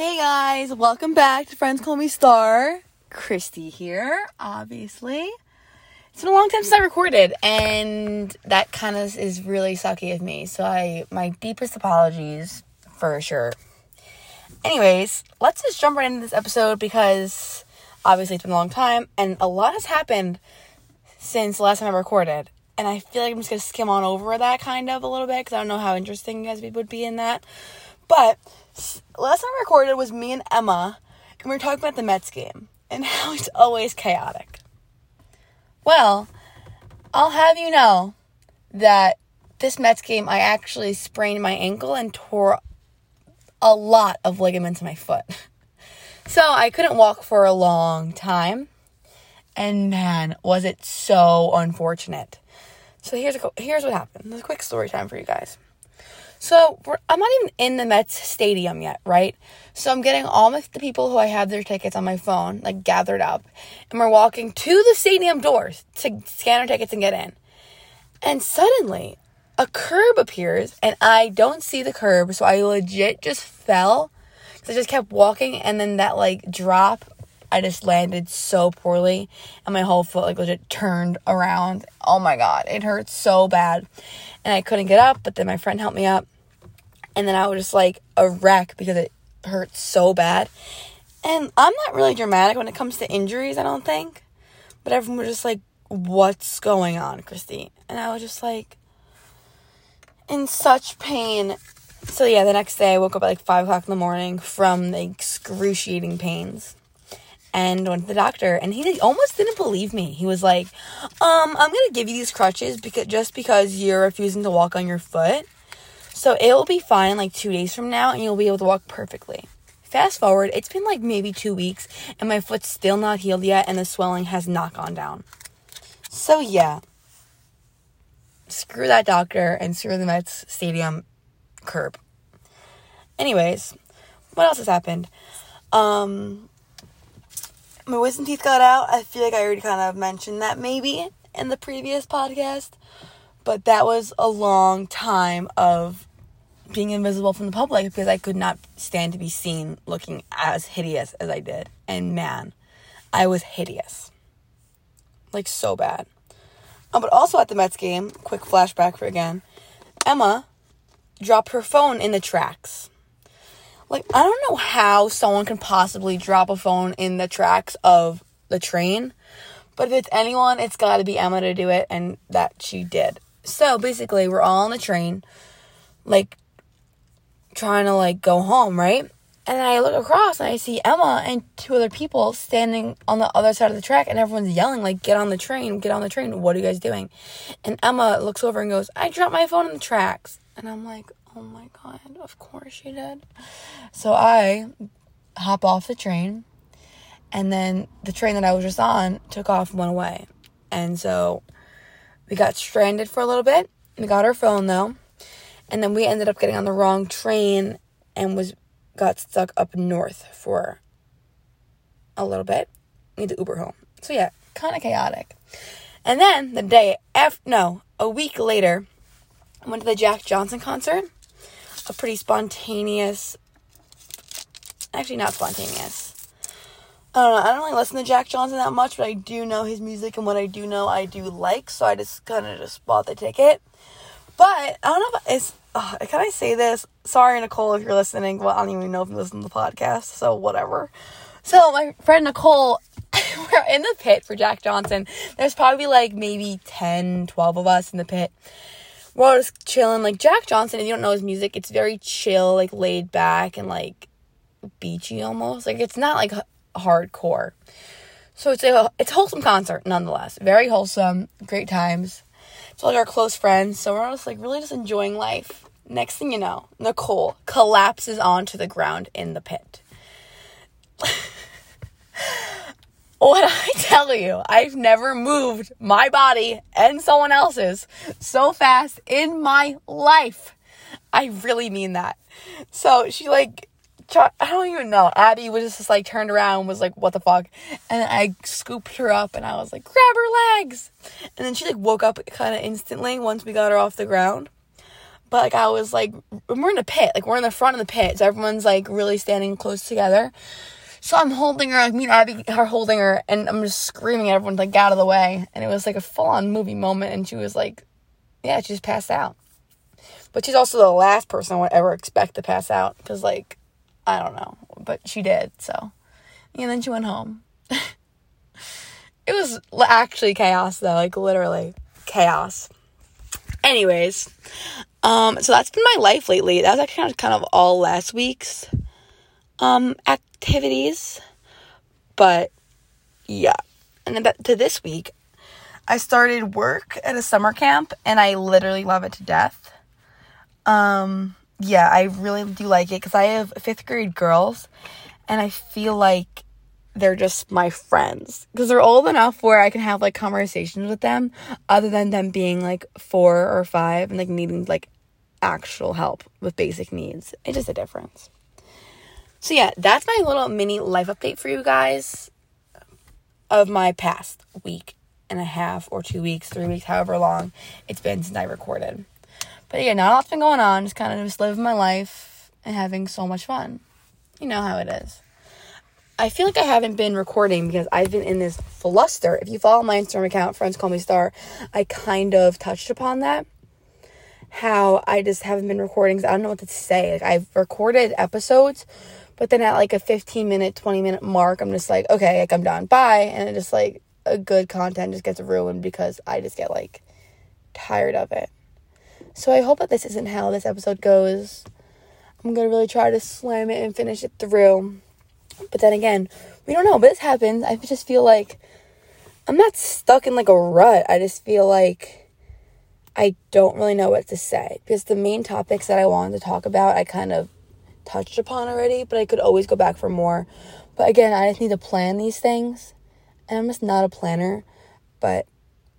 Hey guys, welcome back to Friends Call Me Star. Christy here, obviously. It's been a long time since I recorded, and that kind of is really sucky of me. So I, my deepest apologies for sure. Anyways, let's just jump right into this episode because obviously it's been a long time, and a lot has happened since the last time I recorded. And I feel like I'm just gonna skim on over that kind of a little bit because I don't know how interesting you guys would be in that. But last time I recorded was me and Emma, and we were talking about the Mets game and how it's always chaotic. Well, I'll have you know that this Mets game, I actually sprained my ankle and tore a lot of ligaments in my foot. So I couldn't walk for a long time. And man, was it so unfortunate. So here's a, here's what happened. There's a quick story time for you guys. So I'm not even in the Mets stadium yet, right? So I'm getting all of the people who I have their tickets on my phone, like gathered up, and we're walking to the stadium doors to scan our tickets and get in. And suddenly, a curb appears, and I don't see the curb, so I legit just fell. Cause I just kept walking, and then that like drop I just landed so poorly and my whole foot like legit turned around. Oh my god, it hurt so bad. And I couldn't get up, but then my friend helped me up. And then I was just like a wreck because it hurt so bad. And I'm not really dramatic when it comes to injuries, I don't think. But everyone was just like, What's going on, Christy? And I was just like in such pain. So yeah, the next day I woke up at like five o'clock in the morning from the excruciating pains and went to the doctor and he almost didn't believe me. He was like um i'm gonna give you these crutches because just because you're refusing to walk on your foot. So it will be fine like two days from now and you'll be able to walk perfectly. Fast forward it's been like maybe two weeks and my foot's still not healed yet and the swelling has not gone down. So yeah. Screw that doctor and screw the mets stadium curb. Anyways what else has happened? Um my wisdom teeth got out. I feel like I already kind of mentioned that maybe in the previous podcast, but that was a long time of being invisible from the public because I could not stand to be seen looking as hideous as I did. And man, I was hideous. Like so bad. Oh, but also at the Mets game, quick flashback for again, Emma dropped her phone in the tracks. Like, I don't know how someone can possibly drop a phone in the tracks of the train, but if it's anyone, it's got to be Emma to do it, and that she did. So basically, we're all on the train, like, trying to, like, go home, right? And I look across and I see Emma and two other people standing on the other side of the track, and everyone's yelling, like, get on the train, get on the train, what are you guys doing? And Emma looks over and goes, I dropped my phone in the tracks. And I'm like, Oh my god, of course she did. So I hop off the train, and then the train that I was just on took off and went away. And so we got stranded for a little bit. We got our phone though, and then we ended up getting on the wrong train and was got stuck up north for a little bit. Had to Uber home. So yeah, kind of chaotic. And then the day after, no, a week later, I went to the Jack Johnson concert a pretty spontaneous, actually not spontaneous. I don't know. I don't really listen to Jack Johnson that much, but I do know his music, and what I do know, I do like. So I just kind of just bought the ticket. But I don't know if it's. Can I say this? Sorry, Nicole, if you're listening. Well, I don't even know if you listen to the podcast, so whatever. So my friend Nicole, we're in the pit for Jack Johnson. There's probably like maybe 10, 12 of us in the pit all just chilling. Like Jack Johnson, if you don't know his music, it's very chill, like laid back and like beachy almost. Like it's not like hardcore. So it's a it's a wholesome concert nonetheless. Very wholesome, great times. It's all our close friends, so we're all just like really just enjoying life. Next thing you know, Nicole collapses onto the ground in the pit. what I tell you, I've never moved my body and someone else's so fast in my life. I really mean that. So she like, I don't even know. Abby was just like turned around was like, what the fuck? And I scooped her up and I was like, grab her legs. And then she like woke up kind of instantly once we got her off the ground. but like I was like, we're in a pit, like we're in the front of the pit, so everyone's like really standing close together. So I'm holding her, like me and Abby are holding her, and I'm just screaming at everyone like get out of the way, and it was like a full on movie moment, and she was like, yeah, she just passed out. But she's also the last person I would ever expect to pass out, because like, I don't know, but she did. So, and then she went home. it was actually chaos though, like literally chaos. Anyways, um, so that's been my life lately. That was actually kind of, kind of all last week's um activities. But yeah. And then to this week, I started work at a summer camp and I literally love it to death. Um yeah, I really do like it cuz I have 5th grade girls and I feel like they're just my friends because they're old enough where I can have like conversations with them other than them being like 4 or 5 and like needing like actual help with basic needs. It's just a difference. So, yeah, that's my little mini life update for you guys of my past week and a half or two weeks, three weeks, however long it's been since I recorded. But yeah, not a lot's been going on. Just kind of just living my life and having so much fun. You know how it is. I feel like I haven't been recording because I've been in this fluster. If you follow my Instagram account, Friends Call Me Star, I kind of touched upon that how I just haven't been recording I don't know what to say. Like I've recorded episodes, but then at like a 15 minute, 20 minute mark, I'm just like, okay, like I'm done. Bye. And it just like a good content just gets ruined because I just get like tired of it. So I hope that this isn't how this episode goes. I'm gonna really try to slam it and finish it through. But then again, we don't know. But this happens. I just feel like I'm not stuck in like a rut. I just feel like I don't really know what to say because the main topics that I wanted to talk about, I kind of touched upon already, but I could always go back for more. But again, I just need to plan these things, and I'm just not a planner, but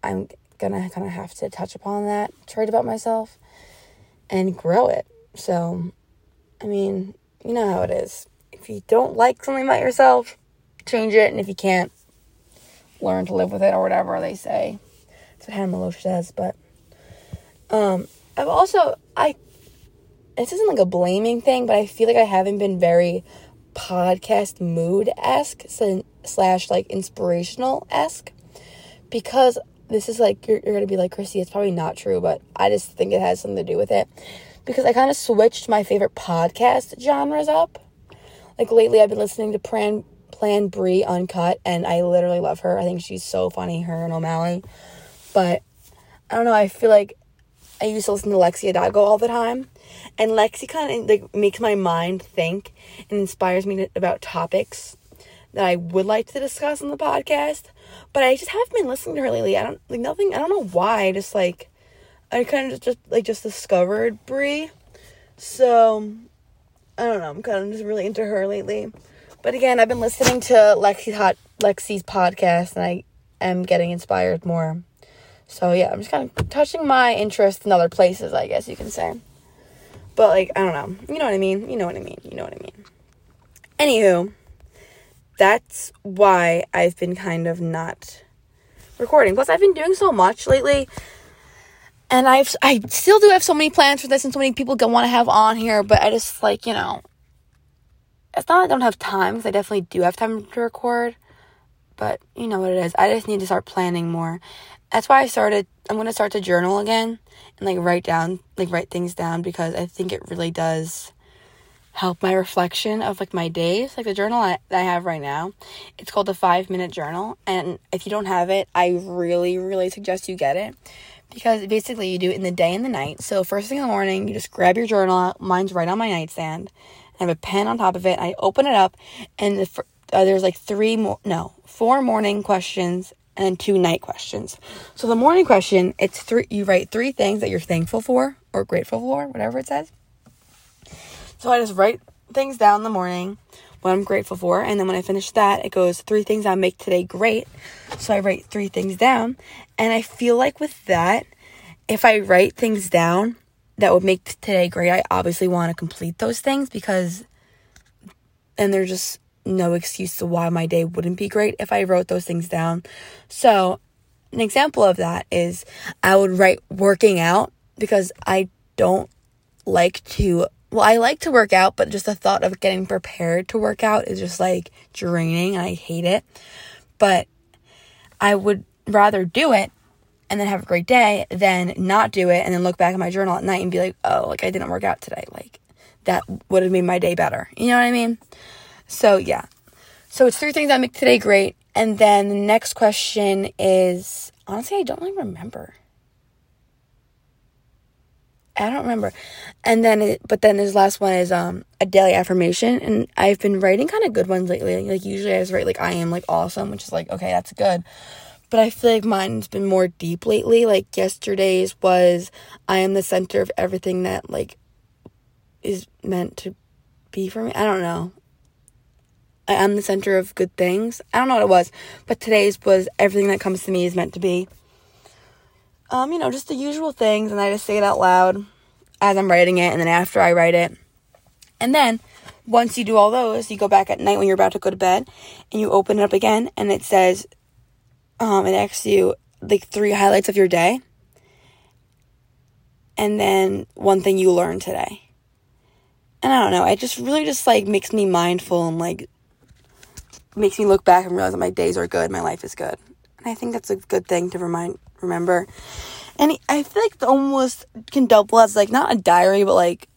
I'm gonna kind of have to touch upon that trait about myself and grow it. So, I mean, you know how it is. If you don't like something about yourself, change it, and if you can't, learn to live with it or whatever they say. That's what Hannah Meloche says, but um, I've also I this isn't like a blaming thing, but I feel like I haven't been very podcast mood esque slash like inspirational esque because this is like you're, you're gonna be like Christy, it's probably not true, but I just think it has something to do with it because I kind of switched my favorite podcast genres up. Like lately, I've been listening to Plan Plan Bri Uncut, and I literally love her. I think she's so funny, her and O'Malley. But I don't know. I feel like I used to listen to Lexi Hidalgo all the time. And Lexi kind of like makes my mind think and inspires me to, about topics that I would like to discuss on the podcast. But I just haven't been listening to her lately. I don't like nothing. I don't know why. I just like I kind of just like just discovered Bri, So I don't know. I'm kind of just really into her lately. But again, I've been listening to Lexi Hot Lexi's podcast, and I am getting inspired more. So yeah, I'm just kind of touching my interest in other places, I guess you can say. But like, I don't know. You know what I mean? You know what I mean? You know what I mean? Anywho, that's why I've been kind of not recording. Plus, I've been doing so much lately. And I've I still do have so many plans for this and so many people want to have on here, but I just like, you know, it's not I don't have time because I definitely do have time to record. But you know what it is. I just need to start planning more that's why I started I'm to start to journal again and like write down like write things down because I think it really does help my reflection of like my days. Like the journal I, that I have right now it's called the 5 minute journal. And if you don't have it I really really suggest you get it because basically you do it in the day and the night. So first thing in the morning you just grab your journal mine's right on my nightstand. I have a pen on top of it. I open it up and the, uh, there's like three more no four morning questions and two night questions. So the morning question, it's three you write three things that you're thankful for or grateful for, whatever it says. So I just write things down in the morning, what I'm grateful for, and then when I finish that, it goes three things that make today great. So I write three things down, and I feel like with that, if I write things down that would make today great, I obviously want to complete those things because and they're just no excuse to why my day wouldn't be great if I wrote those things down. So, an example of that is I would write working out because I don't like to well, I like to work out, but just the thought of getting prepared to work out is just like draining and I hate it. But I would rather do it and then have a great day than not do it and then look back at my journal at night and be like, oh, like I didn't work out today. Like that would have made my day better. You know what I mean? So, yeah. So it's three things that make today great. And then the next question is honestly, I don't really remember. I don't remember. And then, it, but then this last one is um a daily affirmation, and I've been writing kind of good ones lately. Like usually I just write like I am like awesome, which is like okay, that's good. But I feel like mine's been more deep lately. Like yesterday's was I am the center of everything that like is meant to be for me. I don't know. I am the center of good things. I don't know what it was, but today's was everything that comes to me is meant to be. Um, you know, just the usual things, and I just say it out loud as I'm writing it, and then after I write it. And then once you do all those, you go back at night when you're about to go to bed, and you open it up again, and it says, um, it asks you like three highlights of your day, and then one thing you learned today. And I don't know, it just really just like makes me mindful and like makes me look back and realize that my days are good, my life is good. And I think that's a good thing to remind remember. And I feel like the almost can double as like not a diary, but like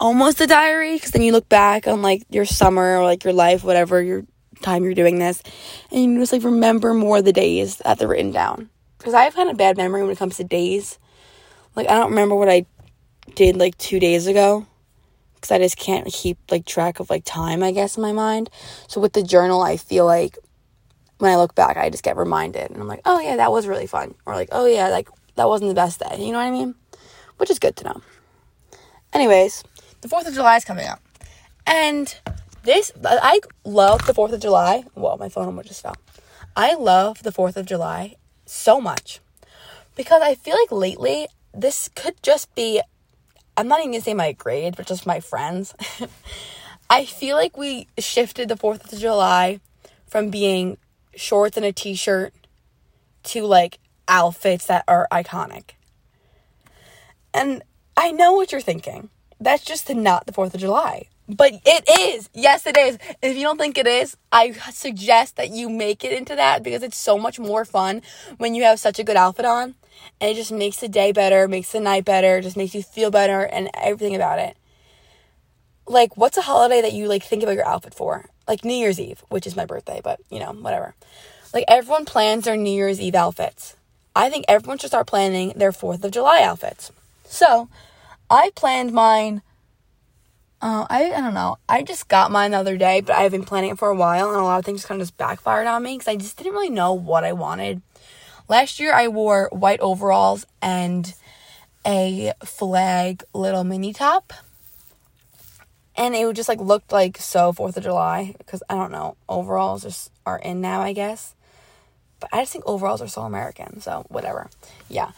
almost a diary because then you look back on like your summer or like your life, whatever your time you're doing this, and you just like remember more of the days that they're written down. Because I have kind of bad memory when it comes to days. Like I don't remember what I did like two days ago because I just can't keep like track of like time, I guess, in my mind. So with the journal, I feel like when I look back, I just get reminded and I'm like, oh yeah, that was really fun. Or like, oh yeah, like that wasn't the best day. You know what I mean? Which is good to know. Anyways, the 4th of July is coming up. And this, I love the 4th of July. Well, my phone almost just fell. I love the 4th of July so much because I feel like lately this could just be, I'm not even gonna say my grade, but just my friends. I feel like we shifted the 4th of July from being shorts and a t shirt to like outfits that are iconic. And I know what you're thinking. That's just not the 4th of July. But it is. Yes, it is. If you don't think it is, I suggest that you make it into that because it's so much more fun when you have such a good outfit on. And it just makes the day better, makes the night better, just makes you feel better and everything about it. Like, what's a holiday that you like think about your outfit for? like New Year's Eve, which is my birthday, but you know, whatever. Like everyone plans their New Year's Eve outfits. I think everyone should start planning their 4th of July outfits. So, I planned mine uh, I, I don't know. I just got mine the other day, but I've been planning it for a while, and a lot of things kind of just backfired on me because I just didn't really know what I wanted. Last year, I wore white overalls and a flag little mini top and it just like looked like so Fourth of July because I don't know overalls just are in now I guess, but I just think overalls are so American so whatever, yeah.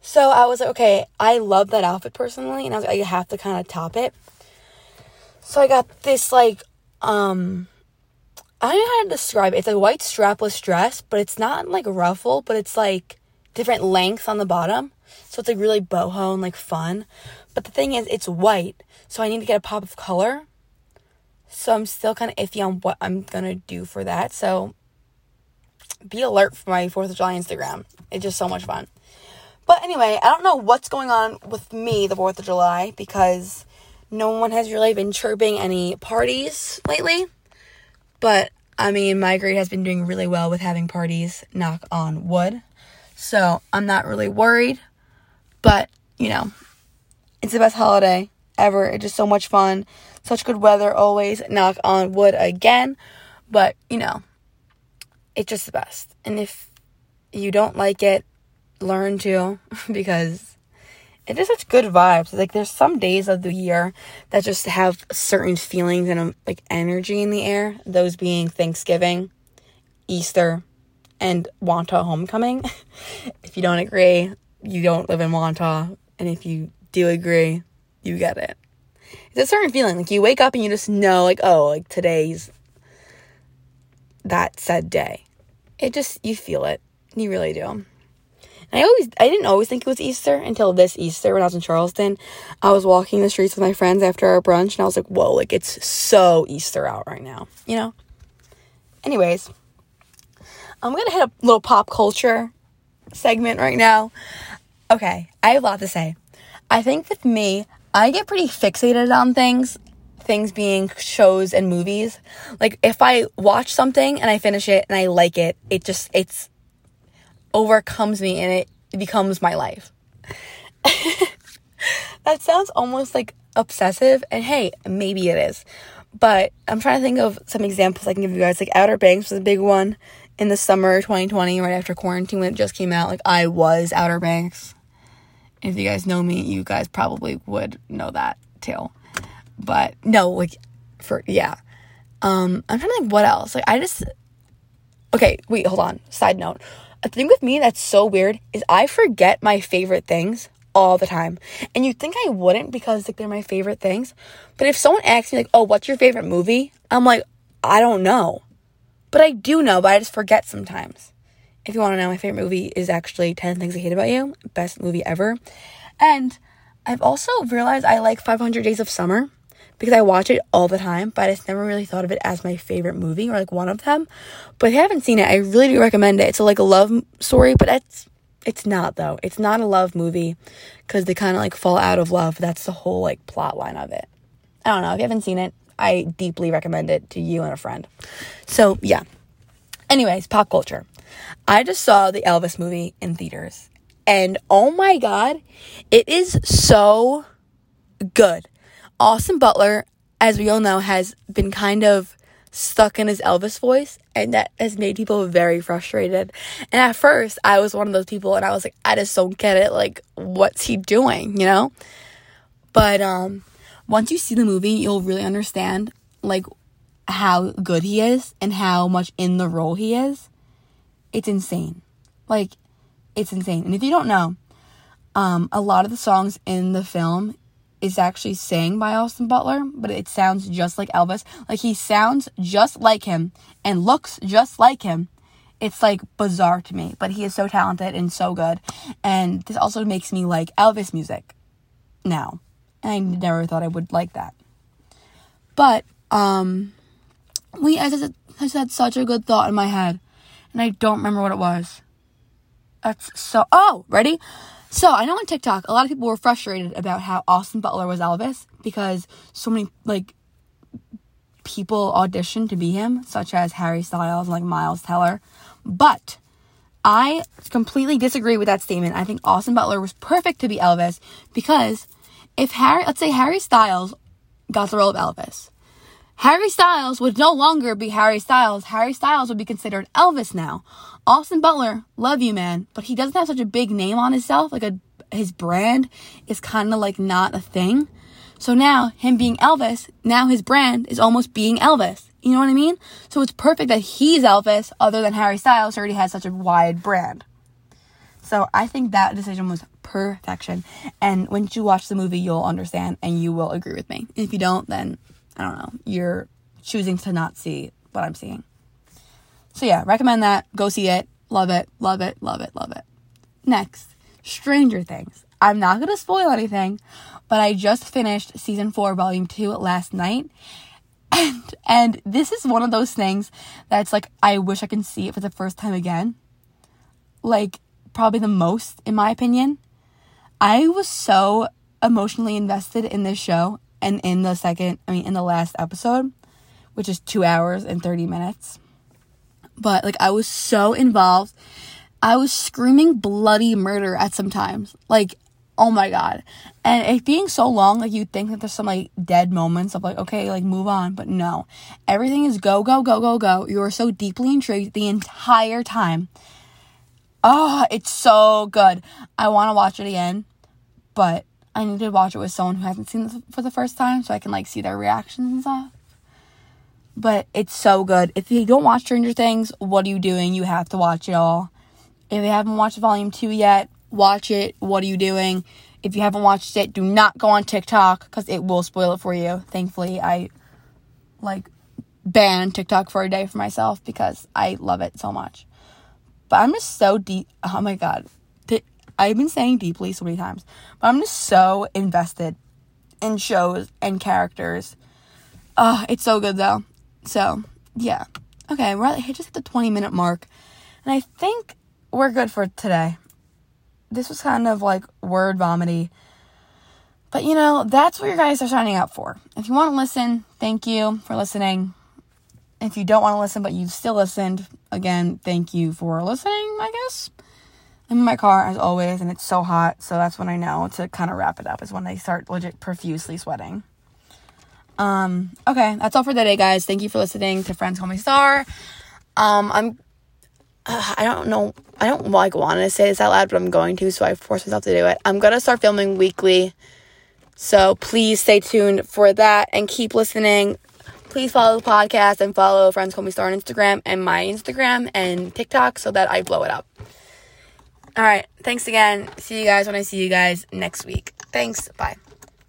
So I was like, okay, I love that outfit personally, and I was like, I have to kind of top it. So I got this like, um, I don't know how to describe it. It's a white strapless dress, but it's not like ruffle, but it's like different lengths on the bottom. So it's like really boho and like fun. But the thing is, it's white, so I need to get a pop of color. So I'm still kind of iffy on what I'm gonna do for that. So be alert for my 4th of July Instagram. It's just so much fun. But anyway, I don't know what's going on with me the 4th of July because no one has really been chirping any parties lately. But I mean, my grade has been doing really well with having parties, knock on wood. So I'm not really worried. But, you know, it's the best holiday ever. It's just so much fun. Such good weather always. Knock on wood again. But, you know, it's just the best. And if you don't like it, learn to because it is such good vibes. Like there's some days of the year that just have certain feelings and um, like energy in the air. Those being Thanksgiving, Easter, and Wantagh homecoming. if you don't agree, you don't live in Wantagh, And if you do agree, you get it. It's a certain feeling. Like you wake up and you just know, like, oh, like today's that said day. It just, you feel it. You really do. And I always, I didn't always think it was Easter until this Easter when I was in Charleston. I was walking the streets with my friends after our brunch, and I was like, whoa, like it's so Easter out right now, you know? Anyways, I'm gonna hit a little pop culture segment right now. Okay, I have a lot to say. I think with me, I get pretty fixated on things, things being shows and movies. Like if I watch something and I finish it and I like it, it just it's overcomes me and it becomes my life. that sounds almost like obsessive and hey, maybe it is. But I'm trying to think of some examples I can give you guys. Like Outer Banks was a big one in the summer 2020, right after quarantine when it just came out. Like I was Outer Banks. If you guys know me, you guys probably would know that too. But no, like for yeah. Um, I'm trying to think what else. Like I just okay. Wait, hold on. Side note a thing with me that's so weird is I forget my favorite things all the time. And you think I wouldn't because like they're my favorite things. But if someone asks me like, "Oh, what's your favorite movie?" I'm like, "I don't know." But I do know, but I just forget sometimes. If you want to know, my favorite movie is actually 10 Things I Hate About You, best movie ever. And I've also realized I like 500 Days of Summer because I watch it all the time, but I just never really thought of it as my favorite movie or like one of them. But if you haven't seen it, I really do recommend it. It's a, like a love story, but it's it's not though. It's not a love movie because they kind of like fall out of love. That's the whole like plot line of it. I don't know. If you haven't seen it, I deeply recommend it to you and a friend. So yeah. Anyways, pop culture. I just saw the Elvis movie in theaters. And oh my god, it is so good. Austin Butler, as we all know, has been kind of stuck in his Elvis voice, and that has made people very frustrated. And at first, I was one of those people, and I was like, I just don't get it. Like, what's he doing, you know? But um, once you see the movie, you'll really understand like how good he is and how much in the role he is. It's insane. Like, it's insane. And if you don't know, um, a lot of the songs in the film is actually sang by Austin Butler, but it sounds just like Elvis. Like he sounds just like him and looks just like him. It's like bizarre to me, but he is so talented and so good. And this also makes me like Elvis music now. And I never thought I would like that. But um we I just, I just had such a good thought in my head and I don't remember what it was. That's so Oh, ready? So I know on TikTok, a lot of people were frustrated about how Austin Butler was Elvis because so many like people auditioned to be him, such as Harry Styles and like Miles Teller. But I completely disagree with that statement. I think Austin Butler was perfect to be Elvis because if Harry, let's say Harry Styles got the role of Elvis, Harry Styles would no longer be Harry Styles. Harry Styles would be considered Elvis now. Austin Butler, love you, man, but he doesn't have such a big name on himself. Like a his brand is kind of like not a thing. So now him being Elvis, now his brand is almost being Elvis. You know what I mean? So it's perfect that he's Elvis, other than Harry Styles, already has such a wide brand. So I think that decision was perfection. And once you watch the movie, you'll understand and you will agree with me. If you don't, then I don't know. You're choosing to not see what I'm seeing. So yeah, recommend that. Go see it. Love it. Love it. Love it. Love it. Next, Stranger Things. I'm not going to spoil anything, but I just finished season 4 volume 2 last night. And and this is one of those things that's like I wish I can see it for the first time again. Like probably the most in my opinion. I was so emotionally invested in this show and in the second, I mean in the last episode, which is 2 hours and 30 minutes but like I was so involved. I was screaming bloody murder at some times. Like, oh my god. And it being so long, like you'd think that there's some like dead moments of like, okay, like move on. But no. Everything is go, go, go, go, go. You are so deeply intrigued the entire time. Oh, it's so good. I want to watch it again, but I need to watch it with someone who hasn't seen it for the first time so I can like see their reactions and stuff but it's so good. If you don't watch Stranger Things, what are you doing? You have to watch it all. If you haven't watched volume 2 yet, watch it. What are you doing? If you haven't watched it, do not go on TikTok cuz it will spoil it for you. Thankfully, I like banned TikTok for a day for myself because I love it so much. But I'm just so deep. Oh my god. I've been saying deeply so many times, but I'm just so invested in shows and characters. Uh, it's so good though. So, yeah. Okay, we're at, just at the 20 minute mark. And I think we're good for today. This was kind of like word vomity. But you know, that's what you guys are signing up for. If you want to listen, thank you for listening. If you don't want to listen, but you still listened, again, thank you for listening, I guess. I'm in my car as always, and it's so hot, so that's when I know to kind of wrap it up, is when I start legit profusely sweating. Um, okay, that's all for today, guys. Thank you for listening to Friends Call Me Star. Um, I'm uh, I don't know. I don't like want to say this out loud, but I'm going to, so I force myself to do it. I'm gonna start filming weekly, so please stay tuned for that and keep listening. Please follow the podcast and follow Friends Call Me Star on Instagram and my Instagram and TikTok so that I blow it up. All right. Thanks again. See you guys when I see you guys next week. Thanks. Bye.